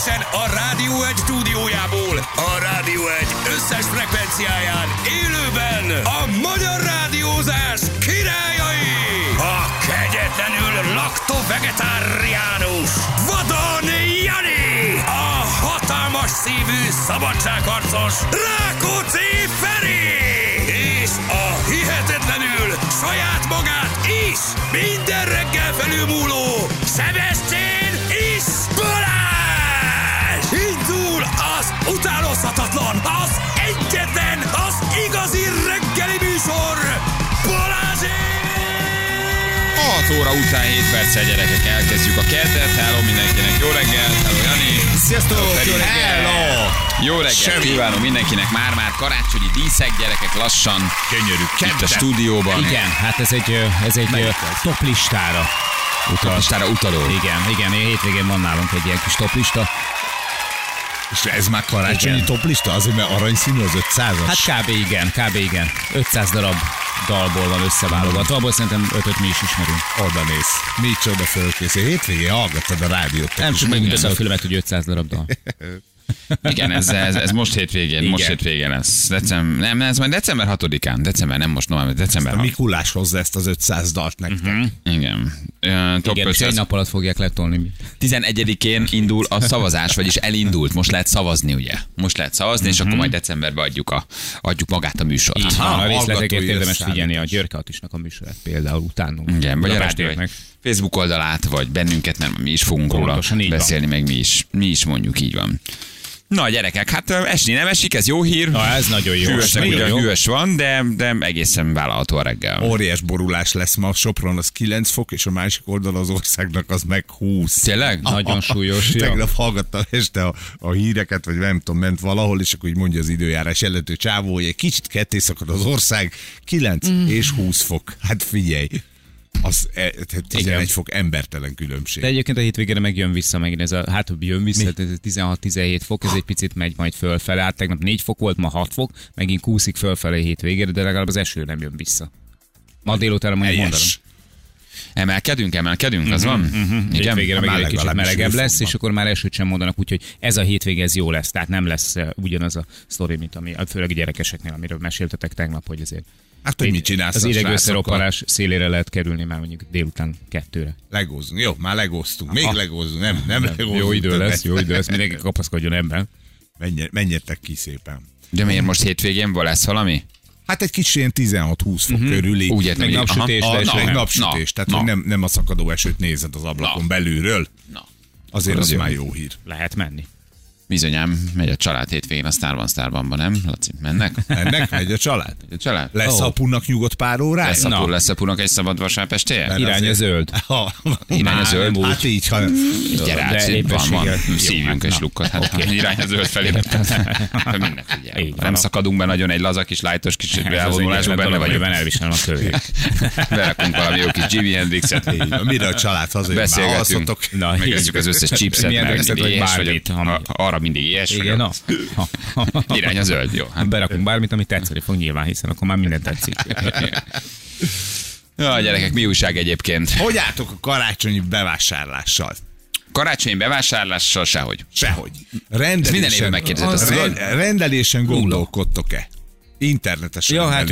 Egyenesen a Rádió egy stúdiójából, a Rádió egy összes frekvenciáján, élőben a magyar rádiózás királyai! A kegyetlenül lakto-vegetáriánus Vadon Jani! A hatalmas szívű szabadságharcos Rákóczi Feri! És a hihetetlenül saját magát is minden reggel felülmúló Sebestyén utánozhatatlan, az egyetlen, az igazi reggeli műsor Balázsék! 6 óra után 7 perccel gyerekek elkezdjük a keddet. Hello mindenkinek, jó reggel, hello Jani. Sziasztok! Jó reggel! Hello! Jó reggel Semmi. kívánom mindenkinek, már-már karácsonyi díszek, gyerekek lassan Gyönyörű. itt a stúdióban. Igen, hát ez egy, ez egy ö, Melyik ez? top listára utal. Listára utaló. Igen, igen, én hétvégén van nálunk egy ilyen kis top lista. És ez már karácsonyi Igen. toplista? Azért, mert aranyszínű az 500-as? Hát kb. igen, kb. igen. 500 darab dalból van összeválogatva, abból szerintem ötöt mi is ismerünk. Oda néz. Micsoda fölkészül. Hétvégén hallgattad a rádiót. Nem csak megint a filmet, hogy 500 darab dal. Igen, ez, ez, ez most hétvégén, Igen. most hétvégén lesz. December, nem, ez majd december 6-án, december, nem most november, december A 6. Mikulás hozza ezt az 500 dalt nektek. Igen. Ö, Top Igen, és 500. egy nap alatt fogják letolni. 11-én indul a szavazás, vagyis elindult. Most lehet szavazni, ugye? Most lehet szavazni, és akkor majd decemberben adjuk, a, adjuk magát a műsort. Így van, a részleteket érdemes figyelni a Györke Attisnak a műsorát például utánunk. Igen, vagy a Rádióknak. Facebook oldalát, vagy bennünket, mert mi is fogunk Pontosan, róla így van. beszélni, meg mi is, mi is mondjuk így van. Na gyerekek, hát esni nem esik, ez jó hír. Na, ez nagyon jó. Hűvösnek Nagyon jó. hűvös van, de, de egészen vállalható a reggel. Óriás borulás lesz ma. Sopron az 9 fok, és a másik oldal az országnak az meg 20. Tényleg? Nagyon súlyos. ja. Tegnap hallgattam este a, a híreket, vagy nem tudom, ment valahol, és akkor így mondja az időjárás jelentő csávó, hogy egy kicsit ketté szakad az ország, 9 mm. és 20 fok. Hát figyelj, az e, tehát 11 Igen. fok embertelen különbség. De egyébként a hétvégére meg jön vissza megint ez a, hát hogy jön vissza, ez a 16-17 fok, ez egy picit megy majd fölfele. Hát tegnap 4 fok volt, ma 6 fok, megint kúszik fölfele a hétvégére, de legalább az eső nem jön vissza. Ma délután mondjuk mondanom. Emelkedünk, emelkedünk, az van? Igen? Hétvégére már meg egy kicsit melegebb lesz, hőfokban. és akkor már esőt sem mondanak, úgyhogy ez a hétvége ez jó lesz. Tehát nem lesz eh, ugyanaz a sztori, mint ami, főleg a gyerekeseknél, amiről meséltetek tegnap, hogy azért Hát, hogy mit csinálsz az ideg összeroppanás szélére lehet kerülni már mondjuk délután kettőre. Legózunk. Jó, már legóztunk. Még legózunk. Nem, nem legózunk. Jó idő lesz, jó idő lesz, mindenki kapaszkodjon ebben. Menje, menjetek ki szépen. De miért most hétvégén lesz valami? Hát egy kicsit ilyen 16-20 fok uh-huh. körüli. Úgy értem, Meg napsütés, aha. a, na, nem. napsütés, Na, tehát na. hogy nem, nem a szakadó esőt nézed az ablakon Na. belülről. Na. Azért Az az, már jó hír. Lehet menni. Bizonyám, megy a család hétvégén a Starban Starbanba, nem? Laci, mennek? Ennek megy a család. A család? Lesz Ó. apunak nyugodt pár órája? Lesz, a, lesz egy szabad vasárnap? Mert Irány a zöld. Ha, Irány a zöld. Hát így, ha... Gyere át, szép, van, van. Szívjunk hát és lukkat. Hát, Oké. Irány a zöld felé. Minden figyelj. Így van. Nem szakadunk be nagyon egy laza kis lájtos kis elvonulásban benne vagyunk. amiben elviselem a kövét. Berakunk valami jó kis Jimi Hendrixet. Van. Mire a család hazajön, Beszélgetünk. Megesszük az összes chipset, ilyes bármit, vagyok. Arra mindig ilyes Igen, vagyok. na. Irány a zöld, jó. Hát Berakunk bármit, ami tetszeni fog nyilván, hiszen akkor már minden tetszik. Ja, gyerekek, mi újság egyébként? Hogy álltok a karácsonyi bevásárlással? Karácsonyi bevásárlással sehogy. Sehogy. Rendelésen, minden évben megkérdezed, azt rendelésen gondolkodtok-e? Internetes Ja, hát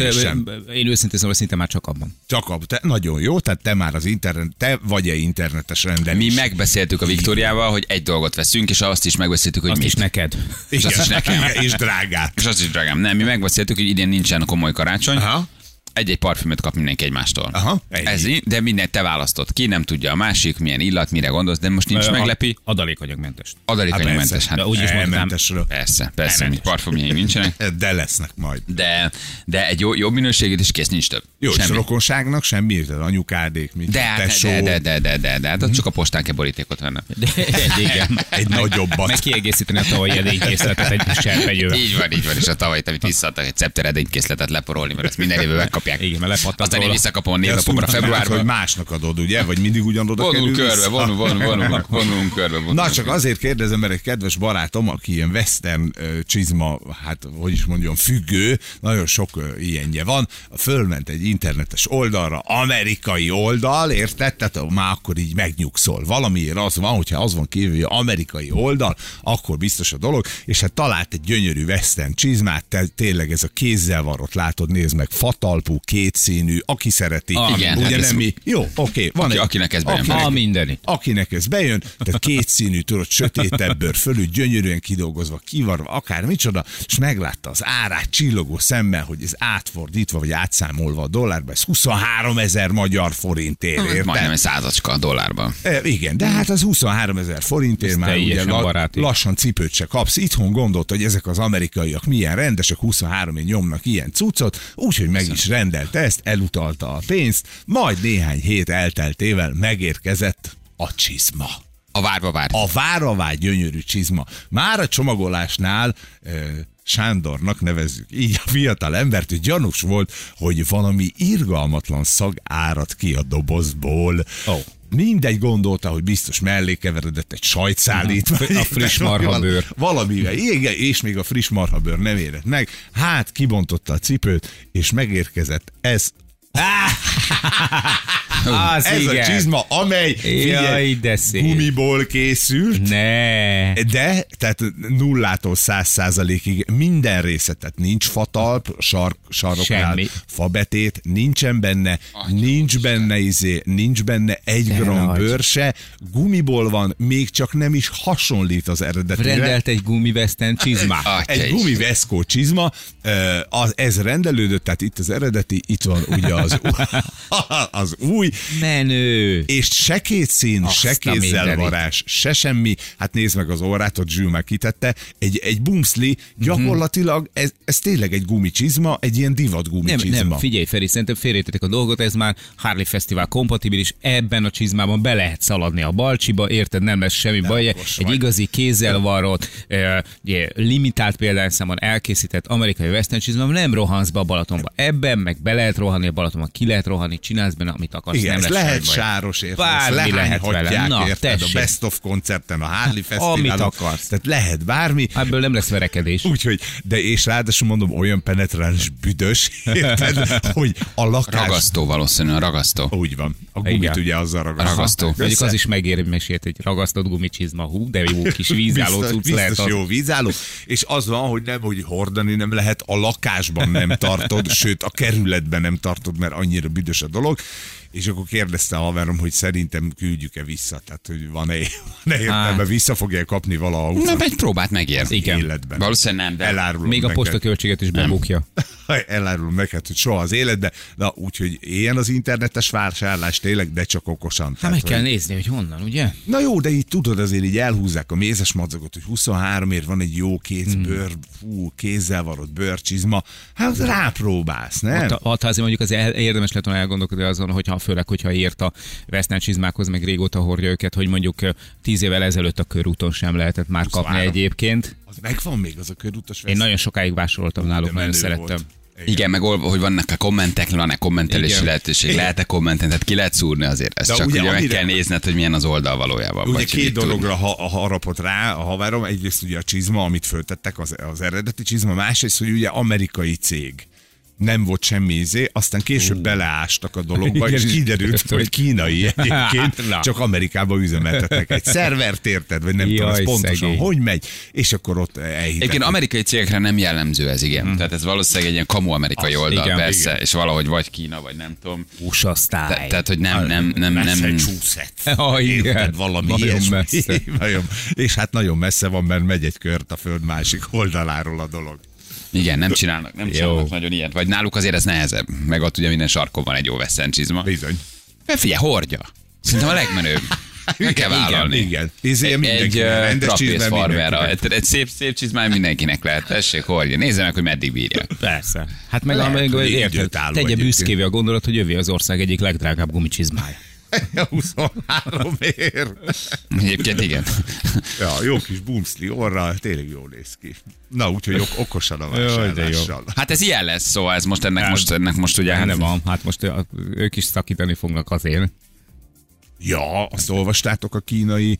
én őszintén szóval szinte már csak abban. Csak a, te, nagyon jó, tehát te már az internet, te vagy-e internetes rendelés? Mi megbeszéltük a Viktóriával, hogy egy dolgot veszünk, és azt is megbeszéltük, hogy Azt mit. is neked. És azt is nekem. Igen, és drágát. És azt is drágám. Nem, mi megbeszéltük, hogy idén nincsen komoly karácsony. Aha. Egy-egy parfümöt kap mindenki egymástól. Aha, ennyi. Ez, így, de mindent te választott ki, nem tudja a másik, milyen illat, mire gondolsz, de most nincs Ö, meglepi. Adalékanyagmentes. Adalékanyagmentes. Hát Hát, De úgy is mondtam. persze, persze, mi Elmentes. parfümjeink nincsenek. De lesznek majd. De, de egy jó, jobb minőségét is kész, nincs több. Jó, és Semmi. rokonságnak semmi, de anyukádék, mint De, hát, tesó, de, de, de, de, de, de, hát ott csak a postán kell borítékot vennem. De, igen. egy nagyobbat. Meg kiegészíteni a tavalyi edénykészletet egy serpenyővel. Így van, így van, és a tavalyit, amit visszaadtak, egy szepter edénykészletet leporolni, mert ezt minden évben megkapják. Igen, mert lepattant Aztán én róla. visszakapom a úgy csinálod, hogy februárban. másnak adod, ugye? Vagy mindig ugyanoda Vonul körbe, vonul, vonul, vonul, vonul körbe. Vonul. Na, csak azért kérdezem, mert egy kedves barátom, aki ilyen western csizma, hát hogy is mondjam, függő, nagyon sok ilyenje van, fölment egy internetes oldalra, amerikai oldal, érted? Tehát már akkor így megnyugszol. Valamiért az van, hogyha az van kívül, amerikai oldal, akkor biztos a dolog, és hát talált egy gyönyörű western csizmát, tényleg ez a kézzel van, ott látod, nézd meg, fatalpú, kétszínű, aki szereti. Ah, igen, ugye hát nem mi. Jó, oké, van Aki- egy, akinek ez bejön. akinek- A mindeni. akinek ez bejön, tehát kétszínű, tudod, sötétebb bőr fölül, gyönyörűen kidolgozva, kivarva, akár micsoda, és meglátta az árát csillogó szemmel, hogy ez átfordítva, vagy átszámolva a dollárba, ez 23 ezer magyar forintért, Majdnem érted? egy százacska a dollárban. E, igen, de hát az 23 ezer forintért Ez már ugye la, lassan cipőt se kapsz. Itthon gondolt, hogy ezek az amerikaiak milyen rendesek, 23 én nyomnak ilyen cuccot, úgyhogy meg is rendelte ezt, elutalta a pénzt, majd néhány hét elteltével megérkezett a csizma. A várva vár. A várva vágy gyönyörű csizma. Már a csomagolásnál e, Sándornak nevezzük így a fiatal embert, hogy gyanús volt, hogy valami irgalmatlan szag árad ki a dobozból. Ó. Mindegy gondolta, hogy biztos mellé keveredett egy sajtszállítmány. A friss marhabőr. Valamivel. Igen, és még a friss marhabőr nem érett meg. Hát kibontotta a cipőt, és megérkezett ez Az ez igen. a csizma, amely figyelj, Jaj, gumiból készült, Ne. de, tehát nullától száz százalékig minden része, tehát nincs fatalp, sark, saroknál, Semmi. fabetét, nincsen benne, nincs benne izé, nincs benne egy De gram nagy. bőr se, gumiból van, még csak nem is hasonlít az eredetire. Rendelt egy gumiveszten csizmát. Atya Egy is. gumi Vesco csizma, ez rendelődött, tehát itt az eredeti, itt van ugye az, az új, Menő. és se két szín, Azt se kézzelvarás, se semmi. Hát nézd meg az orrát, ott Zsül már kitette. Egy, egy bumszli, gyakorlatilag ez, ez tényleg egy gumicsizma, egy ilyen divat Nem, gumicsizma. nem, figyelj Feri, szerintem félrejtettek a dolgot, ez már Harley Festival kompatibilis, ebben a csizmában be lehet szaladni a balcsiba, érted, nem lesz semmi baj. okos Egy igazi kézzel varrott, eh, limitált példányszámon elkészített amerikai western csizmában nem rohansz be a Balatonba. Ebben meg be lehet rohanni a Balatonba, ki lehet rohanni, csinálsz benne, amit akarsz. Igen, nem ez lesz lehet sáros, érted? Bármi lehet vele. lehányhatják, Na, érted? A tessék. Best of koncerten, a Harley Fesztiválon. Amit akarsz. Tehát lehet bármi. Ebből nem lesz verekedés. Úgyhogy, de és ráadásul mondom, olyan penetráns büdös, érted, hogy a lakás... Ragasztó valószínűleg, a ragasztó. Úgy van. A gumit Igen. ugye azzal ragasztó. Ragasztó. Mondjuk az is megér, hogy mesélt egy ragasztott gumicsizma, hú, de jó kis vízálló biztos, cucc biztos lehet az. jó vízálló, és az van, hogy nem, hogy hordani nem lehet, a lakásban nem tartod, sőt a kerületben nem tartod, mert annyira büdös a dolog. És akkor kérdezte a haverom, hogy szerintem küldjük-e vissza, tehát hogy van-e, van-e értelme, Hát. vissza fogja kapni valaha Na, egy próbát megér. Igen. életben. Valószínűleg nem, de Elárulom Még a neked. postaköltséget is bebukja. Elárulom neked, hogy soha az életben. Na, úgyhogy ilyen az internetes vásárlás tényleg, de csak okosan. Hát meg hogy- kell nézni, hogy honnan, ugye? Na jó, de így tudod, azért így elhúzzák a mézes madzagot, hogy 23 ért van egy jó kéz Hmm. bőr, fú, kézzel varott bőrcsizma. Hát rápróbálsz, nem? Ott, ott azért mondjuk az érdemes lett volna elgondolkodni azon, hogyha főleg, hogyha ért a Western csizmákhoz, meg régóta hordja őket, hogy mondjuk tíz évvel ezelőtt a körúton sem lehetett már kapni 23. egyébként. Az megvan még az a körutas Én nagyon sokáig vásároltam náluk, de nagyon szerettem. volt. Igen, meg ol- hogy vannak a kommentek, van-e kommentelési Igen. lehetőség, lehet-e kommentelni, tehát ki lehet szúrni azért. Ez De csak ugye ugye, meg kell nézned, hogy milyen az oldal valójában. Ugye két dologra ha, harapott rá a haverom, egyrészt ugye a csizma, amit föltettek, az, az eredeti csizma, másrészt, hogy ugye amerikai cég nem volt semmi izé, aztán később beleástak a dologba, és Igen. kiderült, hogy kínai egyébként, Na. csak Amerikában üzemeltetnek egy szervert, érted, vagy nem tudom, Jaj, az pontosan szegény. hogy megy, és akkor ott elhitették. Egyébként amerikai cégekre nem jellemző ez, igen. Tehát ez valószínűleg egy ilyen kamu amerikai Az, oldal, igen, persze, igen. és valahogy vagy Kína, vagy nem tudom. USA Te, style. tehát, hogy nem, nem, nem, nem, Massachusetts. Ah, igen. Érted, valami Nagyon ilyesmi. messze. nagyon, és hát nagyon messze van, mert megy egy kört a föld másik oldaláról a dolog. Igen, nem csinálnak, nem csinálnak nagyon ilyet. Vagy náluk azért ez nehezebb. Meg ott ugye minden sarkon van egy jó csizma. Bizony. Hát Figyelj, hordja. Szerintem a legmenőbb. Meg kell vállalni. Igen, igen. Izé, Egy, egy rendes trapéz csizmán farmerra. mindenkinek. Egy, egy szép, szép csizmány mindenkinek lehet. Tessék, hordja. Nézze meg, hogy meddig bírja. Persze. Hát meg Lehet, a meg, hogy érted, tegye büszkévé a gondolat, hogy övé az ország egyik legdrágább gumicsizmája. 23 ér. Egyébként igen. Ja, jó kis bumszli orra, tényleg jól néz ki. Na, úgyhogy ok- okosan a vásárlással. Hát ez ilyen lesz, szóval ez most ennek Hát, most, ennek most ugye... Hát nem van, hát most ők is szakítani fognak azért. Ja, azt olvastátok a kínai,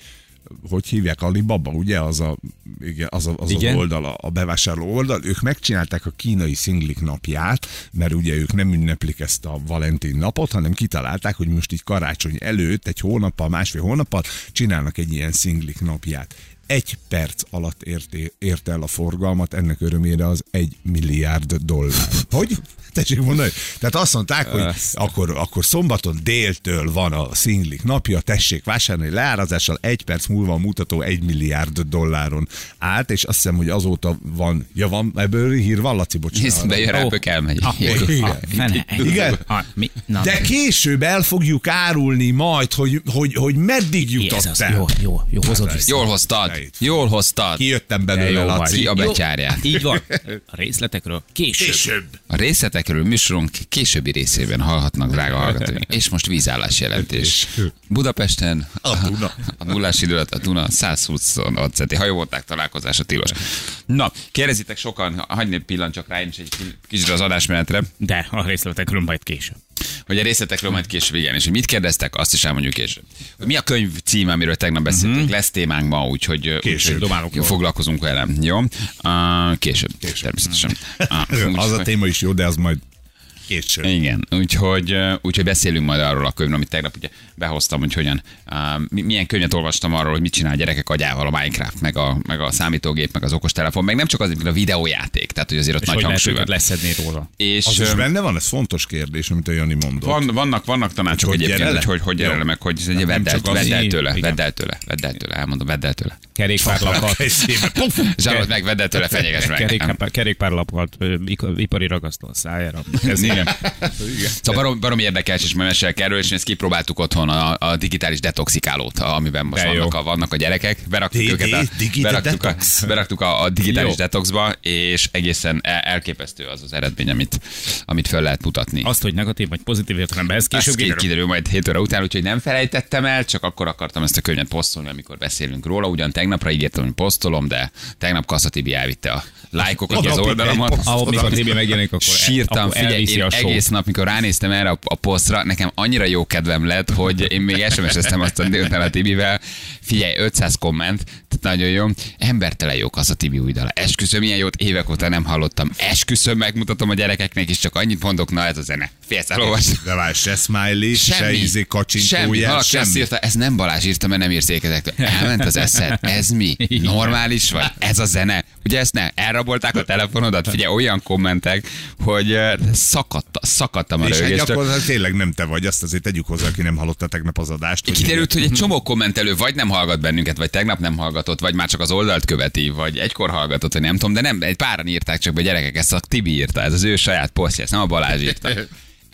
hogy hívják, Alibaba, ugye? Az a, igen, az, a, az, Igen. az oldal, a- bevásárló oldal. Ők megcsinálták a kínai szinglik napját, mert ugye ők nem ünneplik ezt a Valentin napot, hanem kitalálták, hogy most így karácsony előtt, egy hónappal, másfél hónappal csinálnak egy ilyen szinglik napját. Egy perc alatt érté, ért el a forgalmat, ennek örömére az egy milliárd dollár. Hogy? Tessék mondani. Tehát azt mondták, hogy akkor, akkor szombaton déltől van a szinglik napja, tessék vásárolni, leárazással egy perc múlva a mutató egy milliárd dolláron állt, és azt hiszem, hogy azóta van, ja van, ebből hír van, Laci, bocsánat. bejön rá, pök elmegy. Ah, Igen. ah. Igen. Ah, mi? Na, De később el fogjuk árulni majd, hogy, hogy, hogy meddig jutott el. jó, jó, jó, hozod vissza. Jól hoztad, jól hoztad. Kijöttem belőle, jó. Laci. Ki a Jó. betyárját. Így van. A részletekről később. Később. A részletekről műsorunk későbbi részében hallhatnak, drága hallgatóink. És most vízállás jelentés. Budapesten A Duna. a nullás idő alatt a Duna 126 centi hajóvolták találkozása tilos. Na, kérdezitek sokan, hagyj egy pillanat csak rá, én is egy kicsit az adásmenetre, De a részletekről majd később. Hogy a részletekről majd később igen, és hogy mit kérdeztek, azt is elmondjuk később. Hogy mi a könyv címe, amiről tegnap beszéltünk, uh-huh. lesz témánk ma, úgyhogy, Később. úgyhogy foglalkozunk vele. Jó? Uh, később. később. Természetesen. Uh, Az a téma is jó, de az majd később. Igen, úgyhogy, úgyhogy beszélünk majd arról a könyvről, amit tegnap ugye behoztam, hogy hogyan, uh, mi- milyen könyvet olvastam arról, hogy mit csinál a gyerekek agyával a Minecraft, meg a, meg a számítógép, meg az okostelefon, meg nem csak az, mint a videójáték, tehát hogy azért ott És nagy hogy hangsúly van. leszedni róla. És Az is benne van, ez fontos kérdés, amit a Jani mondott. van, vannak, vannak tanácsok Hogy egyébként, hogy hogy, hogy gyere le, meg hogy ez egy nem vedd el, vedd el tőle, vedd el tőle, vedd el tőle, elmondom, vedd el tőle. Puf! Zsarolt meg, vedd el tőle, fenyeges meg. Kerékpár, kerékpárlapokat ö, ik- ipari ragasztó a szájára. Igen. Szóval barom, barom érdekes, és majd mesélek erről, és ezt kipróbáltuk otthon a, a digitális detoxikálót, amiben most De vannak a, vannak a gyerekek. Beraktuk őket a, beraktuk a, beraktuk a, a digitális Jó. detoxba, és egészen el- elképesztő az az eredmény, amit, amit fel lehet mutatni. Azt, hogy negatív vagy pozitív értelemben, ez később ki- kiderül. kiderül majd 7 óra után, úgyhogy nem felejtettem el, csak akkor akartam ezt a könyvet posztolni, amikor beszélünk róla. Ugyan tegnapra ígértem, hogy posztolom, de tegnap Kassa Tibi elvitte a lájkokat A az oldalamat. Ahol mikor Tibi megjelenik, akkor, Sírtam, akkor figyelj, én a egész nap, mikor ránéztem erre a, a posztra, nekem annyira jó kedvem lett, hogy én még SMS-eztem azt a délután a Tibivel. Figyelj, 500 komment, tehát nagyon jó. Embertelen jók az a Tibi új dala. Esküszöm, ilyen jót évek óta nem hallottam. Esküszöm, megmutatom a gyerekeknek, és csak annyit mondok, na ez a zene. Félsz, elolvasd. De várj, se smiley, se Semmi. izé semmi. kacsintójel, azt semmi. írta, ez nem Balázs írta, mert nem érzékezek. Elment az eszed. Ez mi? Normális vagy? Ez a zene? Ugye ezt ne? Elrabolták a telefonodat? Figyelj, olyan kommentek, hogy szakadta, szakadtam a És hát rögéstől. gyakorlatilag tényleg nem te vagy, azt azért tegyük hozzá, aki nem hallotta tegnap az adást. hogy Kiderült, hogy egy csomó kommentelő vagy nem hallgat bennünket, vagy tegnap nem hallgatott, vagy már csak az oldalt követi, vagy egykor hallgatott, vagy nem tudom, de nem, egy páran írták csak be gyerekek, ezt a Tibi írta, ez az ő saját posztja, ezt nem a Balázs írta.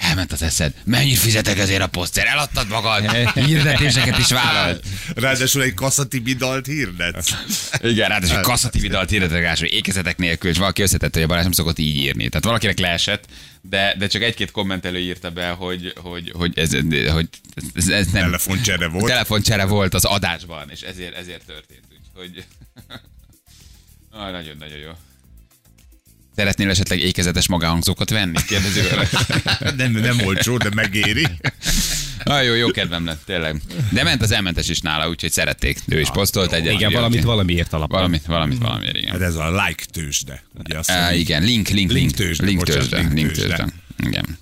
Elment az eszed. Mennyit fizetek ezért a poszter? Eladtad magad? Hirdetéseket is vállalt. Ráadásul egy kasszati dalt hirdetsz. Igen, ráadásul kasszati dalt hirdetek hogy ékezetek nélkül, és valaki összetette, hogy a Balázs nem szokott így írni. Tehát valakinek leesett, de, de csak egy-két kommentelő írta be, hogy, hogy, hogy, ez, hogy ez, ez nem, Telefoncsere volt. telefoncsere volt az adásban, és ezért, ezért történt. Úgyhogy ah, nagyon-nagyon jó. Szeretnél esetleg ékezetes magánhangzókat venni? Kérdezi nem, nem olcsó, de megéri. Ah, jó, jó kedvem lett, tényleg. De ment az elmentes is nála, úgyhogy szerették. Ő is posztolt egyet. Igen, valamit valamiért alapul. Valamit, valamit, valamiért, igen. Hát ez a like tőzsde. Ugye azt mondjuk. igen, link, link, link. Link tőzsde, Link tőzsde. link tőzsde. Igen.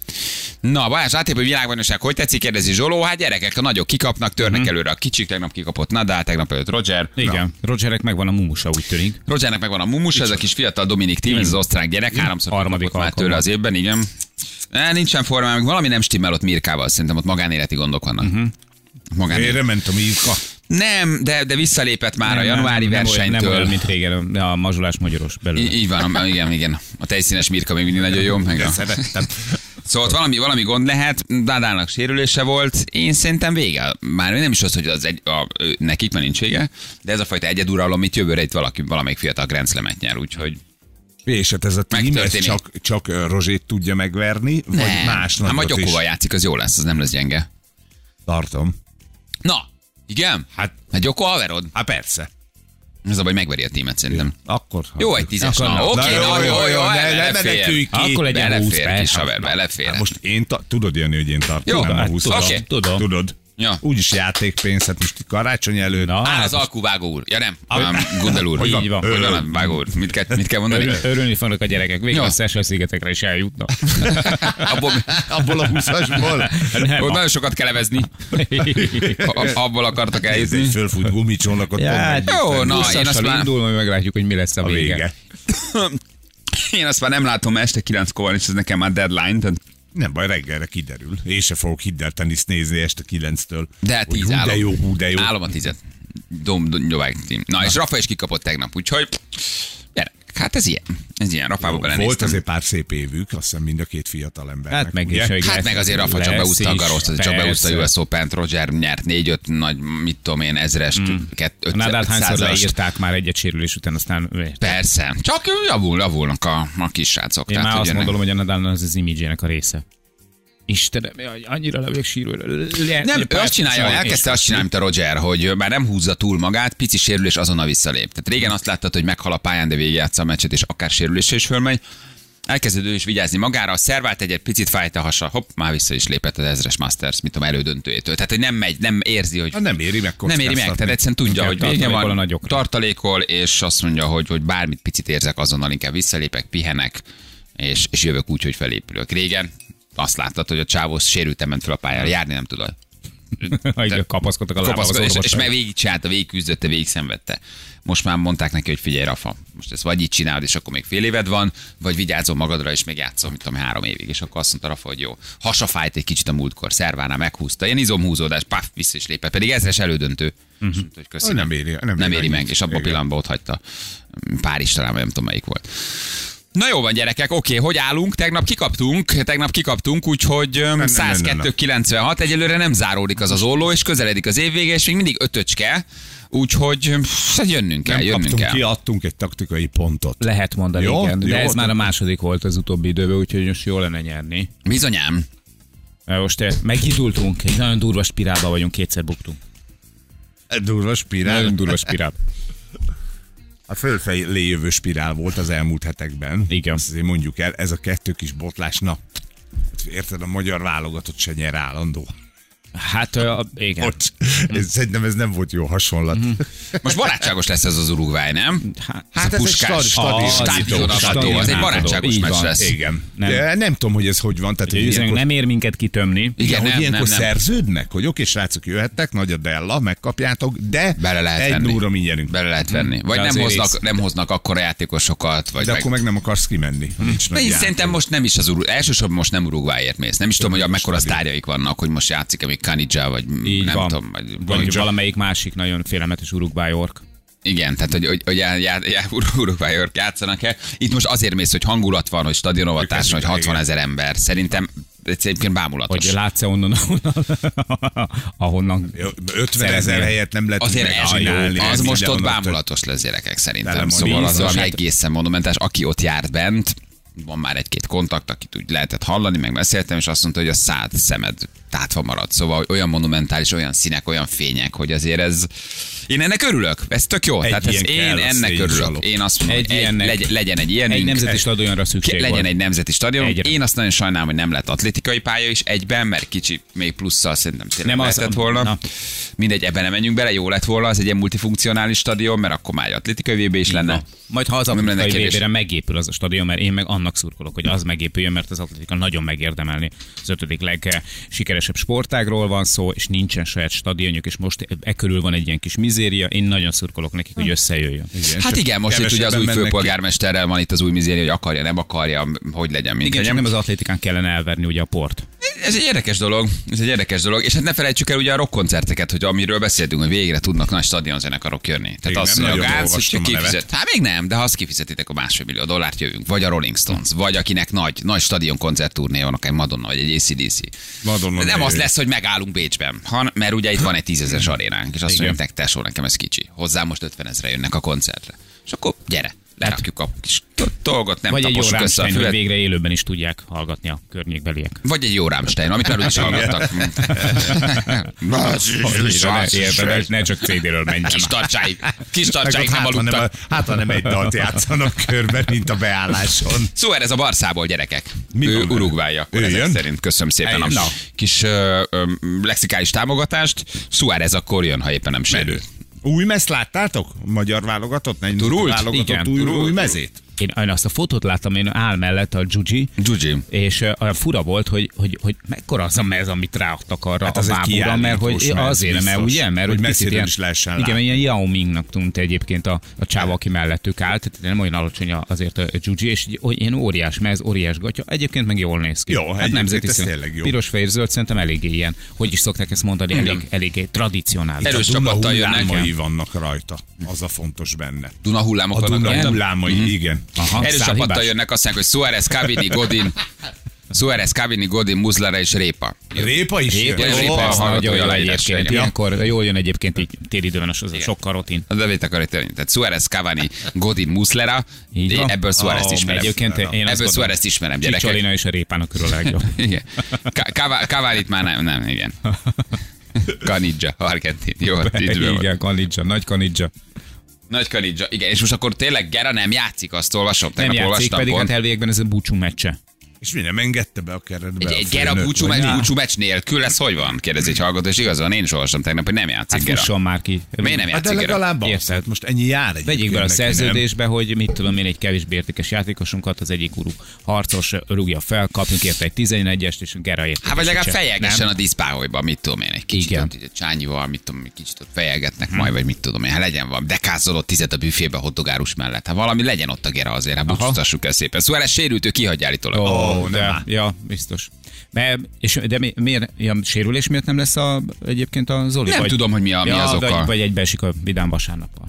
Na, Balázs, átépő világbajnokság, hogy tetszik, kérdezi Zsoló? Hát gyerekek, a nagyok kikapnak, törnek Mhm. előre a kicsik, tegnap kikapott Nadal, tegnap előtt Roger. Igen, Rogerek megvan a mumusa, úgy tűnik. Rogernek megvan a mumus, ez a kis fiatal Dominik Thiem, ez az osztrák gyerek, háromszor Harmadik már tőle az évben, igen. E, nincsen formában, meg valami nem stimmel ott Mirkával, szerintem ott magánéleti gondok vannak. Mhm. Uh-huh. Magánélet. Félre ment a Milka. Nem, de, de visszalépett már a januári nem, nem, versenytől. Nem olyan, mint régen, a mazsolás magyaros belőle. Í- így van, igen, igen. A tejszínes Mirka még mindig nagyon jó. Meg a... szerettem. Szóval ott valami, valami gond lehet, Dádának sérülése volt, én szerintem vége. Már nem is az, hogy az egy, a, nekik már nincs vége, de ez a fajta egyeduralom itt jövőre itt valaki, valamelyik fiatal Grand Slam-et nyer, úgyhogy És hát ez a tím, ez csak, csak Rozsét tudja megverni, vagy más Hát majd. Gyokoval játszik, az jó lesz, az nem lesz gyenge. Tartom. Na, igen? Hát, Hát Gyoko haverod? hát persze. Ez a baj, megveri a tímet szerintem. Akkor. Jó, egy tízes. Akkor Na, oké, Na, jó, jó, belefér. Akkor legyen 20 Belefér, perc. kis haver, belefér. Most én tudod, Jani, hogy én tartom. Jó, nem a 20 tudom, Oké. tudom. Tudod. Ja. Úgyis játékpénz, hát most karácsony előtt. Na, hát az alkú vágó úr. Ja nem, Ah, nem Gundel úr. Így van. Hogy van, vágó úr. Mit kell, mit kell mondani? Örül, örülni fognak a gyerekek. Végre Jó. a Szesel szigetekre is eljutnak. Abból, Abból a 20-asból. Nem, ott nagyon sokat kell levezni. A- Abból akartak eljutni. Fölfut gumicsónakot. Ja, hát jó, na, én azt már- indul, majd meglátjuk, hogy mi lesz a a vége. Én azt már nem látom este kilenckor van, és ez nekem már deadline. Tehát Nem baj, reggelre kiderül. Én se fogok hiddel-teniszt nézni este 9-től. De hát tíz állom. de jó, hú, de jó. Állom a tizet. Dom, dom, tím. Na, és Rafa is kikapott tegnap, úgyhogy hát ez ilyen. Ez ilyen, Rafába Volt azért pár szép évük, azt hiszem mind a két fiatal ember. Hát meg is, hogy Hát meg azért Rafa csak beúszta a is, garoszt, csak persze. beúszta a US open Roger nyert 4-5 nagy, mit tudom én, ezres, mm. A Nadal hányszor leírták már egyet sérülés után, aztán Persze, csak javul, javulnak a, a kis srácok. Én Tehát, már azt gondolom, hogy a Nadal az az imidzsének a része. Istenem, annyira le vagyok sírva. Le- Nem, ő azt csinálja, és- elkezdte azt csinálni, mint a Roger, hogy már nem húzza túl magát, pici sérülés azonnal visszalép. Tehát régen azt láttad, hogy meghal a pályán, de végigjátsza a meccset, és akár sérülésre is fölmegy. Elkezdett ő is vigyázni magára, a szervált egy picit fájt a hasa, hopp, már vissza is lépett az ezres Masters, mit tudom, elődöntőjétől. Tehát, hogy nem megy, nem érzi, hogy Hát nem éri meg nem éri meg, tehát egyszerűen tudja, hogy vége a van, nagyokra. tartalékol, és azt mondja, hogy, hogy bármit picit érzek, azonnal inkább visszalépek, pihenek, és, és jövök úgy, hogy felépülök. Régen azt láttad, hogy a csávó sérülten ment fel a pályára, járni nem tudod. Igen, kapaszkodtak a Kopaszkod, és, és meg végig csinálta, végig küzdötte, végig szenvedte. Most már mondták neki, hogy figyelj, Rafa, most ezt vagy így csinálod, és akkor még fél éved van, vagy vigyázol magadra, és még játszol, mit tudom, három évig. És akkor azt mondta Rafa, hogy jó. Hasa fájt egy kicsit a múltkor, szervánál meghúzta, ilyen izomhúzódás, paf, vissza is lépett, pedig ezres elődöntő. Uh-huh. Mondta, hogy Hogy nem éri- nem nem éri éri meg. és abban a pillanatban ott hagyta. Párizs talán, vagy nem tudom melyik volt. Na jó van, gyerekek, oké, hogy állunk? Tegnap kikaptunk, tegnap kikaptunk, úgyhogy öm, nem, nem, nem. 102-96, egyelőre nem záródik az az olló, és közeledik az évvége, és még mindig ötöcske, úgyhogy öm, hát jönnünk kell, Nem jönnünk kaptunk kell. ki, adtunk egy taktikai pontot. Lehet mondani, Jó, igen. De jó, ez már a második volt az utóbbi időben, úgyhogy most jó lenne nyerni. Bizonyám. Most eh, megindultunk, egy nagyon durva spirálba vagyunk, kétszer buktunk. Durva spirál. Nagyon durva spirál. A fölfelé jövő spirál volt az elmúlt hetekben. Igen. Azt azért mondjuk el, ez a kettő kis botlás, na, érted, a magyar válogatott se nyer állandó. Hát, ö, igen. Bocs, ez, szerintem ez nem volt jó hasonlat. Mhm. Most barátságos lesz ez az Uruguay, nem? Hát, Hát a ez egy puskás stadi- stadi- stadionató, stadion az egy barátságos meccs van. lesz. Igen. Nem. Nem. De nem tudom, hogy ez hogy van. Tehát, hogy ilyenkor, nem ér minket kitömni. igen, Igen, hogy nem, ilyenkor nem, nem. szerződnek, hogy oké, srácok, jöhettek, nagy a della, megkapjátok, de Bele lehet egy venni. nóra mi nyerünk. Bele lehet venni. Vagy nem hoznak, nem hoznak akkora játékosokat. Vagy De meg... akkor meg nem akarsz kimenni. Nincs szerintem most nem is az Uru... Elsősorban most nem Uruguayért mész. Nem is tudom, hogy a mekkora sztárjaik vannak, hogy most játszik-e még Kanija, vagy Így nem van. tudom. Vagy, Vagy valamelyik másik nagyon félelmetes Uruguay ork. Igen, tehát hogy, hogy, hogy já, já, já, Uruguayok játszanak-e. Itt most azért mész, hogy hangulat van, hogy stadionovatás, hogy ez 60 igen. ezer ember. Szerintem ez egyébként bámulatos. Hogy látsz-e onnan, ahonnan, ahonnan Jó, 50 ezer Szeretnél. helyet nem lehet Azért ez, megcsinálni. az most ott bámulatos lesz gyerekek szerintem. Szóval az valami hát- egészen monumentás. Aki ott járt bent, van már egy-két kontakt, akit úgy lehetett hallani, meg beszéltem, és azt mondta, hogy a szád szemed tátva marad. Szóval olyan monumentális, olyan színek, olyan fények, hogy azért ez... Én ennek örülök, ez tök jó. Egy Tehát ez, én kell ennek örülök. szénsalom. Én azt mondom, Egy hogy ilyennek- legyen, legyen egy ilyen. egy nemzeti stadionra szükség legyen volt. egy nemzeti stadion. Egyre. Én azt nagyon sajnálom, hogy nem lett atlétikai pálya is egyben, mert kicsi, még plusszal szerintem tényleg Nem az- lehetett volna. na. Mindegy, ebben nem menjünk bele, jó lett volna, az egy ilyen multifunkcionális stadion, mert akkor már egy atlétikai VB is lenne. Majd ha az atlétikai vb megépül az a stadion, mert én meg annak szurkolok, hogy az megépüljön, mert az atlétika nagyon megérdemelni. Az ötödik legsikeresebb sportágról van szó, és nincsen saját stadionjuk, és most e körül van egy ilyen kis mizéria. Én nagyon szurkolok nekik, hogy összejöjjön. Igen, Hát igen, most itt ugye az új főpolgármesterrel van itt az új mizéria, hogy akarja, nem akarja, hogy legyen, mint Igen, nem az atlétikán kellene elverni ugye a port. Ez egy érdekes dolog, ez egy érdekes dolog, és hát ne felejtsük el ugye a rockkoncerteket, hogy amiről beszéltünk, hogy végre tudnak nagy stadionzenekarok jönni. Tehát Igen, azt mondja a nagyon Gáz, hogy olvastam a kifizet. Hát még nem, de ha azt kifizetitek a másfél millió dollárt jövünk, vagy a Rolling Stones, vagy akinek nagy, nagy stadion koncertturné van, akár Madonna, vagy egy ACDC. Madonna De nem ne az lesz, hogy megállunk Bécsben, han, mert ugye itt van egy tízezeres arénánk, és azt mondjuk, tesó, nekem ez kicsi. Hozzá most 50 ezre jönnek a koncertre. És akkor gyere, lerakjuk a kis dolgot, nem Vagy egy jó össze a fület. végre élőben is tudják hallgatni a környékbeliek. Vagy egy jó Rammstein, amit már úgy is hallgattak. Ne, csak CD-ről menjen Kis tartsáig, kis tartsáig nem hát, aludtak. hát, ha nem egy dalt játszanak körben, mint a beálláson. Szóval ez a Barszából, gyerekek. Mi ő? Urugvája. Ezek szerint köszönöm szépen a kis lexikális támogatást. Suárez akkor jön, ha éppen nem sérül. Új mezt láttátok? Magyar válogatott? Turult? Válogatott Igen, új, turult. új mezét? Én, én azt a fotót láttam, én áll mellett a Juji, Gyugyi. és olyan fura volt, hogy, hogy, hogy mekkora az a mez, amit ráadtak arra Hát a az egy bábúra, mert hogy mez, azért, mert biztos. ugye, mert Hogy hogy picit ilyen, is lehessen igen, látni. ilyen Yao Mingnak tűnt egyébként a, a csáva, aki mellettük állt, tehát nem olyan alacsony a- azért a Juji, és hogy ilyen óriás mez, óriás gatya, egyébként meg jól néz ki. Jó, egyébként nemzeti ez tényleg jó. Piros, fehér, zöld, szerintem eléggé ilyen, hogy is szokták ezt mondani, elég, eléggé tradicionális. Erős a Duna csapattal jönnek. vannak rajta. Az a fontos benne. Duna hullámok A Duna hullámai, igen. Aha, Erős csapattal jönnek, azt mondják, hogy Suárez, Cavini, Godin, Suárez, Cavini, Godin, Muslera és Répa. Répa is Répa, jön? Répa, hallgatói nagyon jó aláírás egyébként. legyen. Ilyenkor jól jön egyébként így téridőben az, az sok karotin. De mit akarok tenni? Tehát Suárez, Cavani, Godin, Muslera. Ebből Suárez Ó, ismerem. Egyébként én Ebből Suárez ismerem, gyerekek. Csicsolina és a répának körül a legjobb. Igen. Cavani-t már nem, nem, igen. Canidja, argentin. Jó, így van. Igen, kanidzsa, nagy kanidzsa. Nagy Canidja. Igen, és most akkor tényleg Gera nem játszik, azt olvasom. Nem játszik, olvastam pedig pont. hát elvégben ez a búcsú meccse. És mi nem engedte be a keretbe Egy, egy Gera főnök, búcsú meccs, búcsú meccs nélkül, ez hogy van? Kérdezi egy hallgató, és igazán én is olvastam tegnap, hogy nem játszik Hát Gera. fusson már ki. Miért nem Hát de játszik Gera? legalább az. Érted? Hát most ennyi jár egy. Vegyék be a szerződésbe, hogy mit tudom én, egy kevésbé értékes játékosunkat, az egyik urú harcos rúgja fel, kapjunk érte egy 11-est, és Gera értékesítse. Hát vagy legalább Nem? fejelgessen a diszpáholyba, mit tudom én, egy kicsit Igen. ott, így a csányival, mit tudom, egy kicsit ott fejelgetnek majd, vagy mit tudom én, hát legyen valami, dekázolott tizet a büfébe a hotdogárus mellett, hát valami legyen ott a Gera azért, hát búcsúztassuk el szépen. Szóval ez sérült, ő kihagyja állítólag. Ó, oh, de, áll. ja, biztos. De, és, de mi, miért, ja, sérülés miért nem lesz a, egyébként a Zoli? Nem vagy, tudom, hogy mi a- mi ja, az oka. Vagy, vagy egybeesik a Vidám vasárnappal.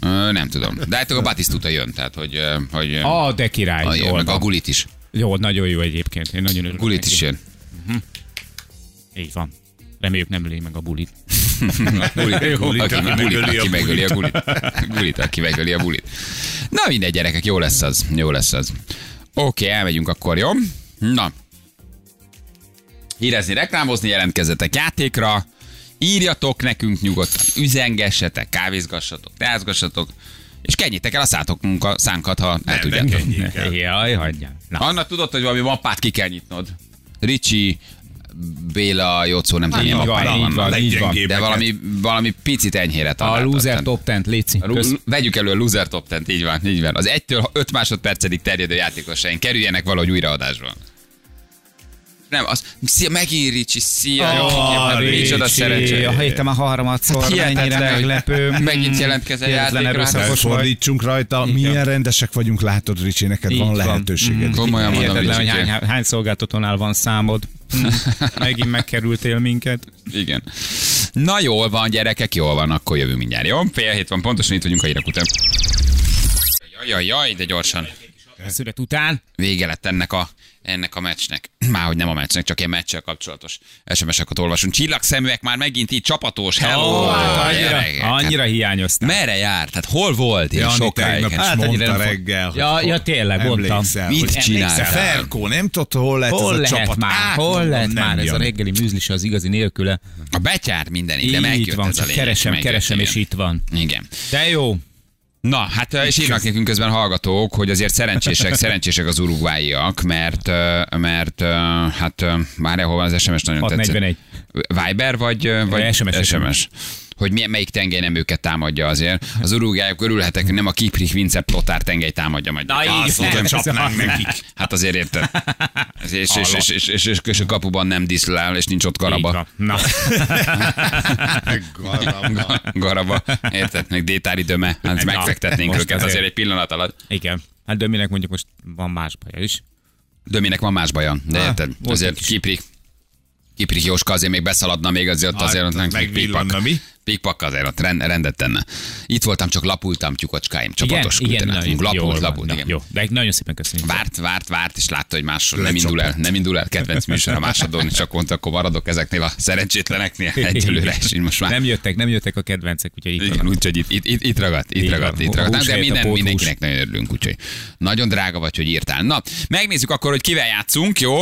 Ö, nem tudom. De hát a Batisztuta jön, tehát hogy, hogy Ah, de király. a, Jól meg a. Gulit is. Jó, nagyon jó egyébként. Én nagyon örülök. Gulit neki. is jön. Így van. Reméljük nem öli meg a bulit. Gulit, aki, aki gulit, megöli a aki megöli a bulit. gulit. Gulit, aki megöli a bulit. Na mindegy, gyerekek, jó lesz az. Jó lesz az. Oké, elmegyünk akkor, jó? Na. Hírezni, reklámozni, jelentkezzetek játékra. Írjatok nekünk nyugodtan, üzengessetek, kávézgassatok, teázgassatok, és kenjétek el a szátok a szánkat, ha el tudjátok. Jaj, hagyjál. Na, Anna, tudod, hogy valami mappát ki kell nyitnod. Ricsi, Béla, Jocó, nem tudom, milyen van, van, van. De valami, valami picit enyhére a találtad. loser top 10, léci. Vegyük elő a loser top 10 így van, így van. Az 1-től 5 másodpercedig terjedő játékosaink kerüljenek valahogy újraadásba. Nem, az, szia, megint Ricsi, szia, oh, Ricsi, micsoda szerencsé. A héten már harmadszor, mennyire meglepő. megint jelentkezel Hihetetlen játékra. Fordítsunk rajta, milyen rendesek vagyunk, látod, Ricsi, neked van lehetőséged. Komolyan mondom, Ricsi. hány, hány szolgáltatónál van számod. Hm, Megint megkerültél minket. Igen. Na jól van, gyerekek, jól van, akkor jövünk mindjárt, jó? Fél hét van, pontosan itt vagyunk a hírek után. Jaj, jaj, jaj, de gyorsan. Szület után. Vége lett ennek a, ennek a meccsnek. Már hogy nem a meccsnek, csak ilyen meccsel kapcsolatos SMS-eket olvasunk. Csillagszeműek már megint így csapatos. Hello! Hát annyira. Hát annyira hiányoztál. Merre járt? Hát hol volt? Jani sokáig. Hát, annyira mondta fog- reggel. Ja, ja, tényleg, mondtam. Mit? Emlékszel, Ferkó, nem tudta, hol lett Hol ez a lehet csapat. már? Át, Hol lehet már ez a reggeli műzlis az igazi nélküle? a betyár mindenig, de Itt megjött van, ez a lényeg. keresem, keresem, és itt van. Igen. De jó. Na, hát ö, és írnak nekünk közben hallgatók, hogy azért szerencsések, szerencsések az urugváiak, mert, ö, mert ö, hát már van az SMS nagyon tetszett. 641. Viber vagy, vagy SMS, SMS? Hogy milyen, melyik tengely nem őket támadja azért. Az urugváiak örülhetek, hogy nem a Kiprich Vince Plotár tengely támadja majd. Na, így van. csapnánk nekik. Hát azért érted. És, és, és, és, és, és, és, és a kapuban nem diszlál, és nincs ott garaba. Na, Garamba. Garaba. Érted? Meg détári döme. Hát megfektetnénk őket azért. azért egy pillanat alatt. igen. Hát Döminek mondjuk most van más baja is. Döminek van más baja, de Ah, érted? Azért Kiprik, Kiprik Jóska azért még beszaladna még azért ott azért ott nem Megvillanna mi? Pikpak azért ott rend, rendet tenne. Itt voltam, csak lapultam, tyukocskáim. Csapatos igen, igen, nagyon, Lapult, jól lapult, igen. Jó, de nagyon szépen köszönjük. Várt, várt, várt, és látta, hogy máshol nem indul el, nem indul el kedvenc műsor a másodon, csak mondta, akkor maradok ezeknél a szerencsétleneknél egyelőre, és most már Nem jöttek, nem jöttek a kedvencek, úgyhogy itt igen, úgyhogy itt, itt, itt, itt ragadt, itt ragadt, itt ragadt. De minden, mindenkinek nagyon örülünk, úgyhogy nagyon drága vagy, hogy írtál. Na, megnézzük akkor, hogy kivel játszunk, jó?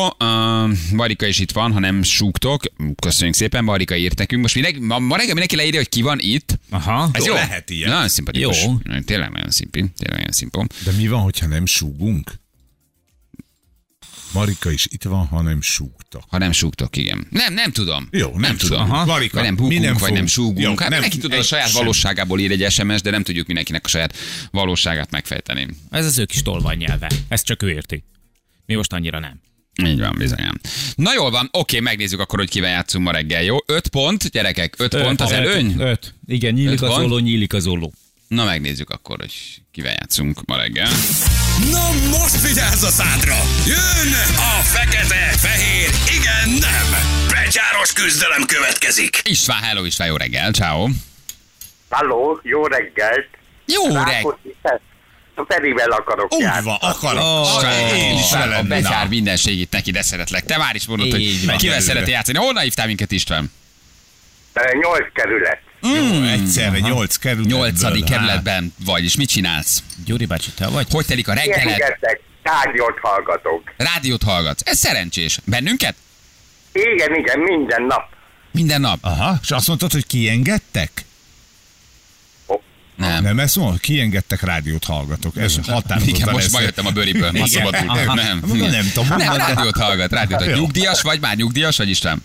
Marika is itt van, ha nem súgtok. Köszönjük szépen, Marika írt nekünk. Most mindenki, ma, ma reggel mindenki leírja, hogy ki van itt. Aha. Ez Jó, jó. lehet ilyen. Nagyon szimpatikus. Jó. Tényleg nagyon szimpi. Tényleg nagyon szimpom. De mi van, hogyha nem súgunk? Marika is itt van, ha nem súgtak. Ha nem súgtok, igen. Nem, nem tudom. Jó, nem nem tudom. Aha. Marika, vagy nem mi bukunk, nem vagy nem súgunk. Jó, hát nem- mindenki tudod a saját sem. valóságából ír egy SMS, de nem tudjuk mindenkinek a saját valóságát megfejteni. Ez az ő kis tolvaj nyelve. Ezt csak ő érti. Mi most annyira nem. Így van, bizonyám. Na jól van, oké, megnézzük akkor, hogy kivel játszunk ma reggel, jó? Öt pont, gyerekek, öt, pont az öt, előny? Öt. Igen, nyílik Öt az olló, nyílik az olló. Na megnézzük akkor, hogy kivel játszunk ma reggel. Na most vigyázz a szádra! Jön a fekete, fehér, igen, nem! Becsáros küzdelem következik! István, hello István, jó reggel, ciao. Halló, jó reggelt! Jó reggel. Ferivel akarok Úgy járni. van, akarok. Ó, Csak én is István, a becsár Na. mindenségét neki, de szeretlek. Te már is mondod, hogy van. kivel szereti játszani. Honnan hívtál minket István? Nyolc kerület. Jó, egyszerre nyolc kerületből. Nyolcadik hát. kerületben vagy, és mit csinálsz? Gyuri bácsi, te vagy? Hogy telik a reggeled? Tárgyat hallgatok. Rádiót hallgatsz. Ez szerencsés. Bennünket? Igen, igen, minden nap. Minden nap? Aha, és azt mondtad, hogy kiengedtek? Nem. Nem ezt mondod, kiengedtek rádiót hallgatok. Ez határozottan. Igen, most ez- jöttem a bőriből, ma. Aha. Nem, Mondom, nem tudom, Nem, mondom. rádiót hallgat, rádiót hallgat. Jó. Nyugdíjas vagy már nyugdíjas vagy István?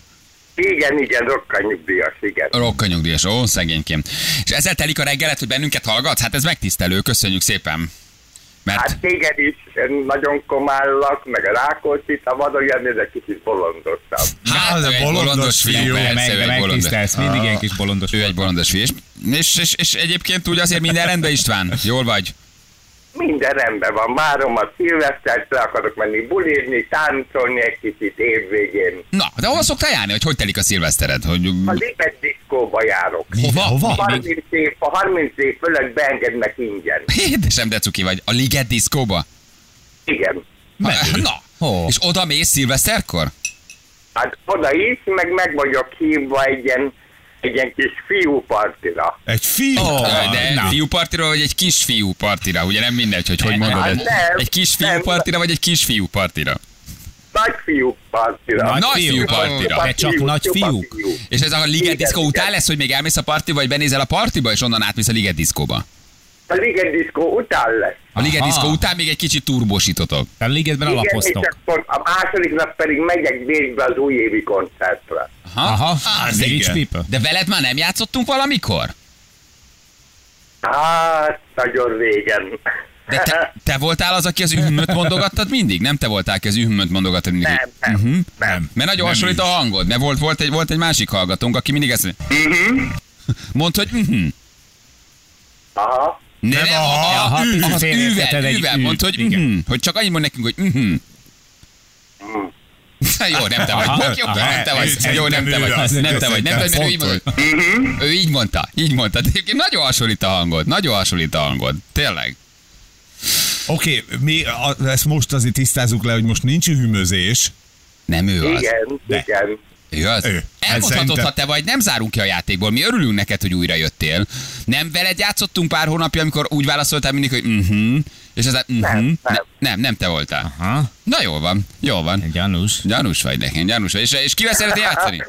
Igen, igen, rokkanyugdíjas, igen. Rokka nyugdíjas, ó, szegénykém. És ezzel telik a reggelet, hogy bennünket hallgatsz? Hát ez megtisztelő, köszönjük szépen. Mert Hát téged is nagyon komállak, meg a Rákóczi, ha van olyan, ez egy kicsit bolondosabb. hát, az ő a egy bolondos fiú, Meg, egy megtisztelsz, mindig ilyen kis bolondos. Ő egy bolondos fiú. És, és, és, és egyébként úgy azért minden rendben István? Jól vagy? Minden rendben van, várom a szilvesztert, le akarok menni bulizni, táncolni egy kicsit évvégén. Na, de hol szoktál járni, hogy hogy telik a szilvesztered? Hogy... A Lipet diszkóba járok. Hova? Hova? 30 év, a 30 év fölött beengednek ingyen. Édesem, de cuki vagy. A Liget diszkóba? Igen. Na, Ó. és oda mész szilveszterkor? Hát oda is, meg meg vagyok hívva egy ilyen, egy ilyen kis fiú partira. Egy fiú. Ó, De na. fiúpartira vagy egy kisfiú partira? Ugye nem mindegy, hogy hogy mondod. Hát Egy, nem, egy kisfiú nem. partira vagy egy kisfiú partira? Nagy fiú partira. Nagy Nagy fiú. fiú partira. De csak nagy fiúk. fiú. És ez a Liget Igen, diszkó igen. után lesz, hogy még elmész a partiba, vagy benézel a partiba, és onnan átmész a Liget diszkóba? A Liget diszkó után lesz. A Liget Aha. diszkó után még egy kicsit turbósítotok. A ligetben Igen, és alapoztok. akkor a második nap pedig megyek végbe az újévi koncertre. Aha, az Village igen. De veled már nem játszottunk valamikor? Hát, nagyon régen. De te, te voltál az, aki az ühmöt mondogattad mindig? Nem te voltál, aki az ühmöt mondogattad mindig? Nem, nem, Mhm. nem. Mert nagyon Nem hasonlít a is. hangod, mert volt, volt, egy, volt egy másik hallgatónk, aki mindig ezt mondja. Mondd, hogy mhm. Aha. Ne, Nem, nem, aha, aha, aha, az üvel, üvel, ű, mondd, hogy mhm. Hogy csak annyit mond nekünk, hogy mhm. Jó, nem te vagy. Aha, Jó, aha, nem te vagy. Jó, nem te vagy. Nem te vagy. Nem te vagy, mert ő így mondta. Ő így mondta. Így mondta. Egyébként nagyon hasonlít a hangod. Nagyon hasonlít a hangod. Tényleg. Oké, mi a, ezt most azért tisztázzuk le, hogy most nincs hűmözés. Nem ő az. Igen, De. igen. Ő az? Ő. Elmondhatod, szerintem- ha te vagy, nem zárunk ki a játékból. Mi örülünk neked, hogy újra jöttél. Nem veled játszottunk pár hónapja, amikor úgy válaszoltál mindig, hogy mhm, és ez mhm. Nem, nem. Ne, nem, nem te voltál. Aha, Na jól van, jól van. gyanús. Gyanús vagy nekem, gyanús vagy. És, és kivel szeretnél játszani?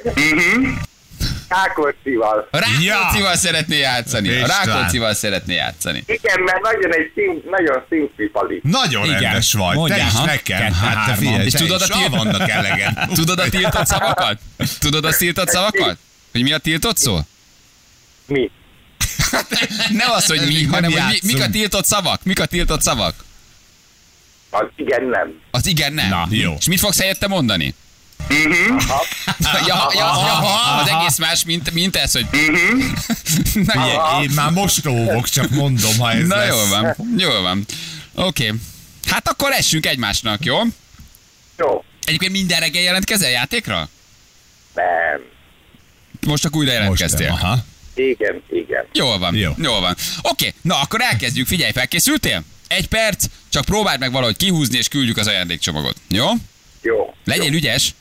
Rákóczival. Rákóczival szeretné játszani. A István. Rákóczival szeretné játszani. Igen, mert nagyon egy szín, nagyon színpipali. Nagyon Igen. rendes vagy. Mondjál, te is ha? nekem. Kettő, Hát te figyelj, És tudod a tilt- vannak elegen. Tudod a tiltott szavakat? Tudod a tiltott szavakat? Hogy mi a tiltott szó? Mi? Nem az, hogy mi, Nem hanem hogy mi, mik a tiltott szavak? Mik a tiltott szavak? Az igen, nem. Az igen, nem. Na, jó. És mit fogsz helyette mondani? Ja, ja, ja, az egész más, mint, mint ez, hogy... Na, Figyelj, jó. Én már most óvok, csak mondom, ha ez Na lesz. jól van, jól van. Oké. Okay. Hát akkor essünk egymásnak, jó? Jó. Egyébként minden reggel jelentkezel játékra? Nem. Most csak újra Most nem, jelentkeztél. aha. Igen, igen. Jól van, Jó. Jó. jól van. Oké, na akkor elkezdjük. Figyelj, felkészültél? Egy perc, csak próbáld meg valahogy kihúzni, és küldjük az ajándékcsomagot. Jó? Jó. Legyél ügyes.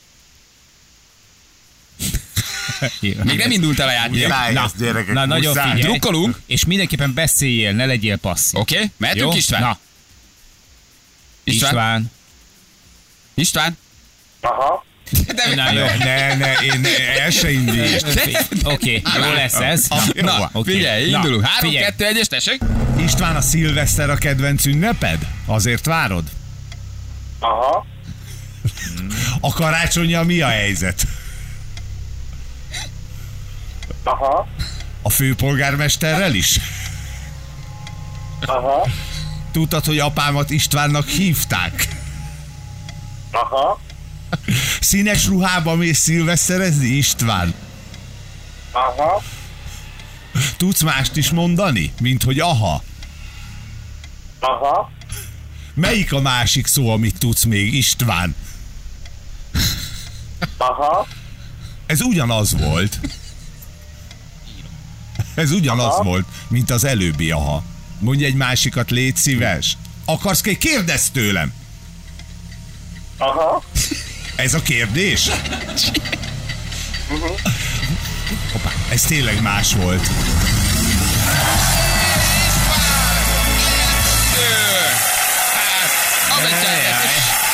Még nem indult el a játék. Na, ezt, gyerekek, na nagyon figyelj. Drukkolunk. És mindenképpen beszéljél, ne legyél passzív. Oké, okay. mehetünk? István? Na, István? István. István? Aha. De Na jó. Ne, ne, én ne, el se. Oké, jó lesz ez. Na, van. Oké. figyelj, Na, indulunk. Három, figyelj. kettő, egyes, tessék. István, a szilveszter a kedvenc ünneped? Azért várod? Aha. A karácsonyja mi a helyzet? Aha. A főpolgármesterrel is? Aha. Tudtad, hogy apámat Istvánnak hívták? Aha. Színes ruhába mész szilveszterezni, István? Aha. Tudsz mást is mondani, mint hogy aha? Aha. Melyik a másik szó, amit tudsz még, István? Aha. Ez ugyanaz volt. Ez ugyanaz Aha. volt, mint az előbbi aha. Mondj egy másikat, légy szíves. Akarsz? Kérdezz tőlem. Aha. Ez a kérdés? Hoppá, ez tényleg más volt.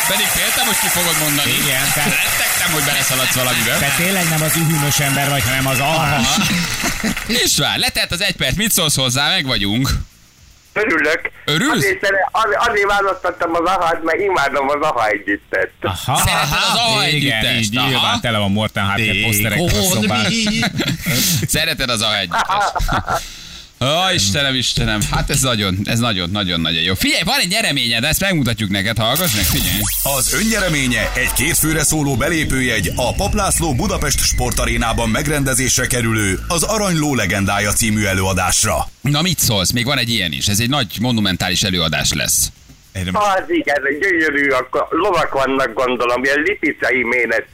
Pedig féltem, hogy ki fogod mondani. Igen, tehát- Rettegtem, hogy beleszaladsz valamibe. Te tényleg nem az ühűmös ember vagy, hanem az alhás. István, letelt az egy perc, mit szólsz hozzá, meg vagyunk. Örülök. Örülsz? Azért, az- azért választottam az ahát, mert imádom az aha együttet. Aha, Szereted az aha igen, együttest, így aha. nyilván tele van Morten Harker poszterek. Szereted az a együttest. Ó, Istenem, Istenem, hát ez nagyon, ez nagyon, nagyon, nagyon jó. Figyelj, van egy nyereményed, ezt megmutatjuk neked, hallgass meg, figyelj. Az önnyereménye egy kétfőre szóló belépőjegy a Paplászló Budapest sportarénában megrendezésre kerülő az Aranyló legendája című előadásra. Na mit szólsz? Még van egy ilyen is. Ez egy nagy monumentális előadás lesz. Erre Az igen, gyönyörű, akkor lovak vannak gondolom, ilyen lipicai ménet,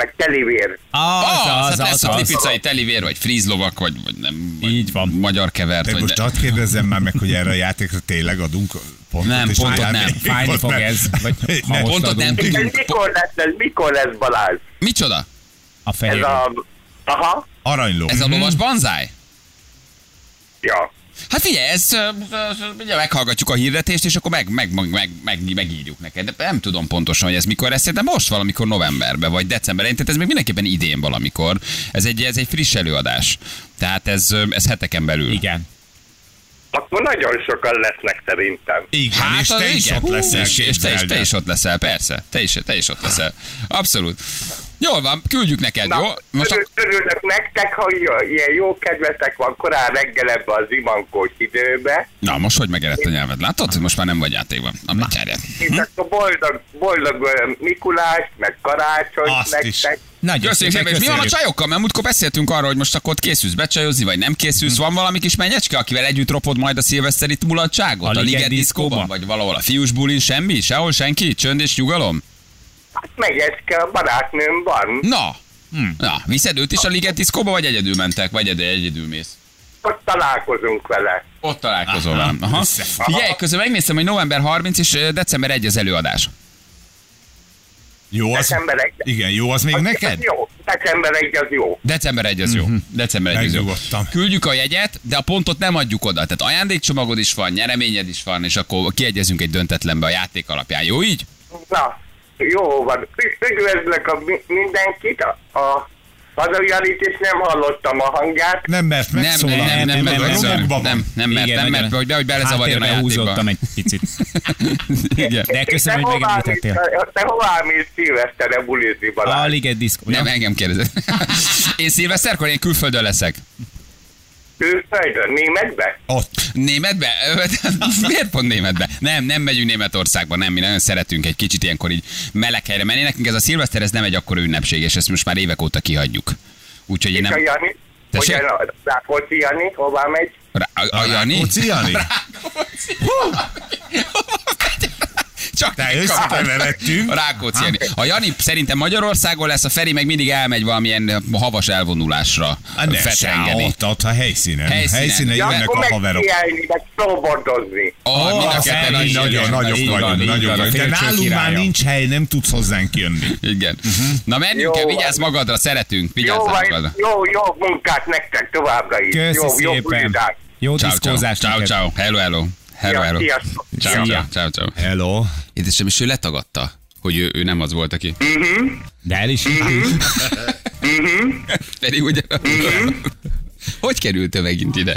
meg telivér. Az, Ah, az, az, az, a az. klipicai telivér, vagy frízlovak, vagy, vagy nem. Vagy Így van. Magyar kevert, de vagy most azt kérdezzem már meg, hogy erre a játékra tényleg adunk pontot. Nem, pontot a nem. Fájni fog ez, vagy ha Nem. Pontot nem tudjuk. Ez mikor lesz, ez mikor lesz Balázs? Micsoda? A Ez fehér. a... Aha. Aranyló. Ez a lovas banzáj? Ja. Hát figyelj, ez, ugye meghallgatjuk a hirdetést, és akkor meg, meg, meg, meg, meg, megírjuk neked. De nem tudom pontosan, hogy ez mikor lesz, de most valamikor novemberben, vagy decemberben, tehát ez még mindenképpen idén valamikor. Ez egy, ez egy friss előadás. Tehát ez, ez heteken belül. Igen. Akkor nagyon sokan lesznek szerintem. Igen, Hát, és te is igen. ott leszel. És, és te, is, te is ott leszel, persze. Te is, te is ott leszel. Abszolút. Jól van, küldjük neked, Na, jó? Most örül, ak- örülök nektek, jó- ilyen jó kedvetek van korán reggel ebbe az imankós időbe, Na, most hogy megerett a nyelved? Látod? Most már nem vagy játékban. Na, becsárjad. és akkor boldog, boldog ö, Mikulás, meg karácsony Azt nektek. is. Nagyon Köszönjük szépen, és mi van a csajokkal? Mert múltkor beszéltünk arról, hogy most akkor ott készülsz becsajozni, vagy nem készülsz. Van valami kis menyecske, akivel együtt ropod majd a szilveszteri mulatságot? A A, Liget Liget diszkóban? diszkóban? Vagy valahol a fiús bulin? Semmi? Sehol senki? Csönd és nyugalom? Hát megecske a barátnőm van. Na, hm. Na, viszed őt is a Liget diszkóba, vagy egyedül mentek, vagy egyedül, egyedül mész? Ott találkozunk vele. Ott találkozol velem. Aha. összefog. Figyelj, közben megnéztem, hogy november 30 és december 1 az előadás. Jó, az, December egy. igen, jó, az még Az- neked? az Jó, december egy az jó. December 1 az jó. December 1 az jó. Küldjük a jegyet, de a pontot nem adjuk oda. Tehát ajándékcsomagod is van, nyereményed is van, és akkor kiegyezünk egy döntetlenbe a játék alapján. Jó így? Na, jó van. Üdvözlök a mi- mindenkit. A, a hazajarit is nem hallottam a hangját. Nem mert Nem, nem, megszólal. nem, nem, nem, a nem, nem, nem, van. nem, mert, nem, mert, hogy, be, hogy belezavarjon a Háttérbe játékba. húzottam egy picit. Igen. De köszönöm, hogy megemlítettél. Te hová mész szilveszterre bulizni, A Balázs? Liget diszkó. Nem, engem kérdezett. Én szilveszterkor én külföldön leszek. Külföldön, németbe? Ott. Németbe? Miért pont németbe? Nem, nem megyünk Németországba, nem, mi nagyon szeretünk egy kicsit ilyenkor így meleg helyre menni. Nekünk ez a szilveszter, ez nem egy akkora ünnepség, és ezt most már évek óta kihagyjuk. Úgyhogy én nem... Jani? Tessék? Hogyan a Rákóczi Jani, hová megy? Rá, a, a Jani? Rákóczi Jani? Csak De összekeveredtünk. A Rákóczi Jani. A Jani szerintem Magyarországon lesz, a Feri meg mindig elmegy valamilyen havas elvonulásra Hát ne, se, fetrengeni. ott, ott a helyszínen. Helyszínen. Helyszínen Ja, jönnek a haverok. meg szóbordozni. Oh, a is nagyon, nagyok vagyunk, a vagyunk. De nálunk már nincs hely, nem tudsz hozzánk jönni. Igen. Na menjünk kell, van. vigyázz magadra, szeretünk, vigyázz magadra. jó, jó munkát nektek továbbra is. Köszi jó, jó szépen. Jó Ciao, ciao, diszkózást ciao, ciao, hello, hello. Hello, hello. Ciao, ciao, ciao, ciao. Hello. Édesem, és ő letagadta, hogy ő, ő nem az volt, aki. De el is Pedig ugye... Hogy került ő megint ide?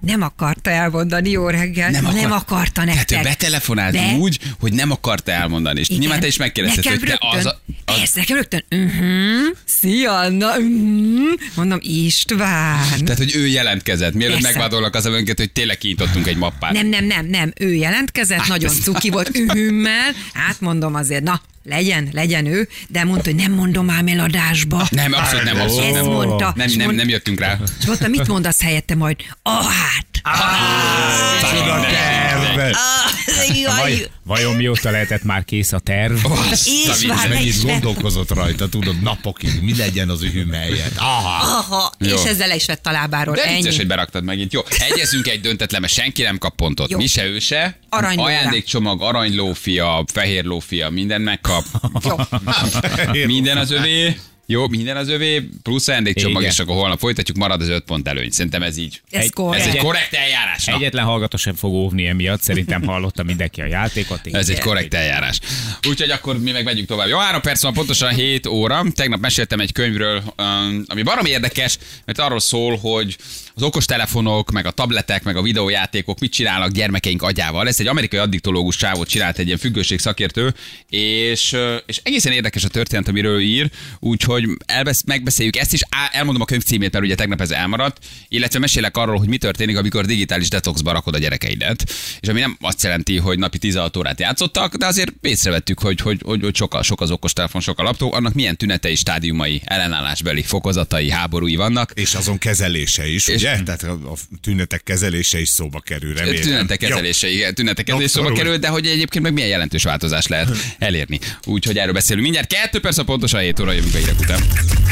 Nem akarta elmondani, jó reggel. Nem, nem akarta nektek. Tehát ő betelefonált De- úgy, hogy nem akarta elmondani. És Igen. nyilván te is megkérdezted, nekem hogy te rögtön, az, a, az Ez nekem rögtön, uh-huh, szia, Anna, uh-huh. mondom, István. tehát, hogy ő jelentkezett, mielőtt megvádolnak az önket, hogy tényleg kinyitottunk egy mappát. Nem, nem, nem, nem, ő jelentkezett, nagyon ez- cuki volt, ühümmel, hát mondom azért, na, legyen, legyen ő, de mondta, hogy nem mondom ám el adásba. Nem, abszolút nem, abszolút nem. mondta. Nem, nem, nem jöttünk rá. És mondta, mit mondasz helyette majd? Ah, hát. Csoda terv. Vaj, vajon mióta lehetett már kész a terv? István, ne Mennyit gondolkozott rajta, tudod, napokig, mi legyen az ühüm helyett. Aha. Aha, Jó. és ezzel le is vett a lábáról. De Ennyi. vicces, hogy beraktad megint. Jó, egyezünk egy döntetlen, mert senki nem kap pontot. Jó. Mi se, ő se. Aranylóra. Ajándékcsomag, aranylófia, fehér lófia, minden megkap. Jó. minden az övé. Jó, minden az övé, plusz ajándékcsomag, és akkor holnap folytatjuk, marad az öt pont előny. Szerintem ez így. Ez Egy- korrekt. Ez egy korrekt eljárás. Na. Egyetlen hallgató sem fog óvni emiatt, szerintem hallotta mindenki a játékot. Ez egy korrekt eljárás. Úgyhogy akkor mi meg megyünk tovább. Jó, három perc van, pontosan 7 óra. Tegnap meséltem egy könyvről, um, ami baromi érdekes, mert arról szól, hogy az okostelefonok, meg a tabletek, meg a videójátékok mit csinálnak gyermekeink agyával. Ez egy amerikai addiktológus csávot csinált, egy ilyen függőség szakértő, és, és egészen érdekes a történet, amiről ír, úgyhogy elbesz, megbeszéljük ezt is. Á, elmondom a könyv címét, mert ugye tegnap ez elmaradt, illetve mesélek arról, hogy mi történik, amikor digitális detoxba rakod a gyerekeidet. És ami nem azt jelenti, hogy napi 16 órát játszottak, de azért észrevettük, hogy, hogy, hogy, hogy sok, a, sok az okostelefon, sok a laptop, annak milyen tünetei, stádiumai, ellenállásbeli fokozatai, háborúi vannak. És azon kezelése is, És- ugye? Tehát a, tünetek kezelése is szóba kerül, remélem. Tünetek kezelése, igen, tünetek kezelése szóba kerül, de hogy egyébként meg milyen jelentős változást lehet elérni. Úgyhogy erről beszélünk mindjárt. Kettő perc a pontosan 7 óra jövünk hírek után.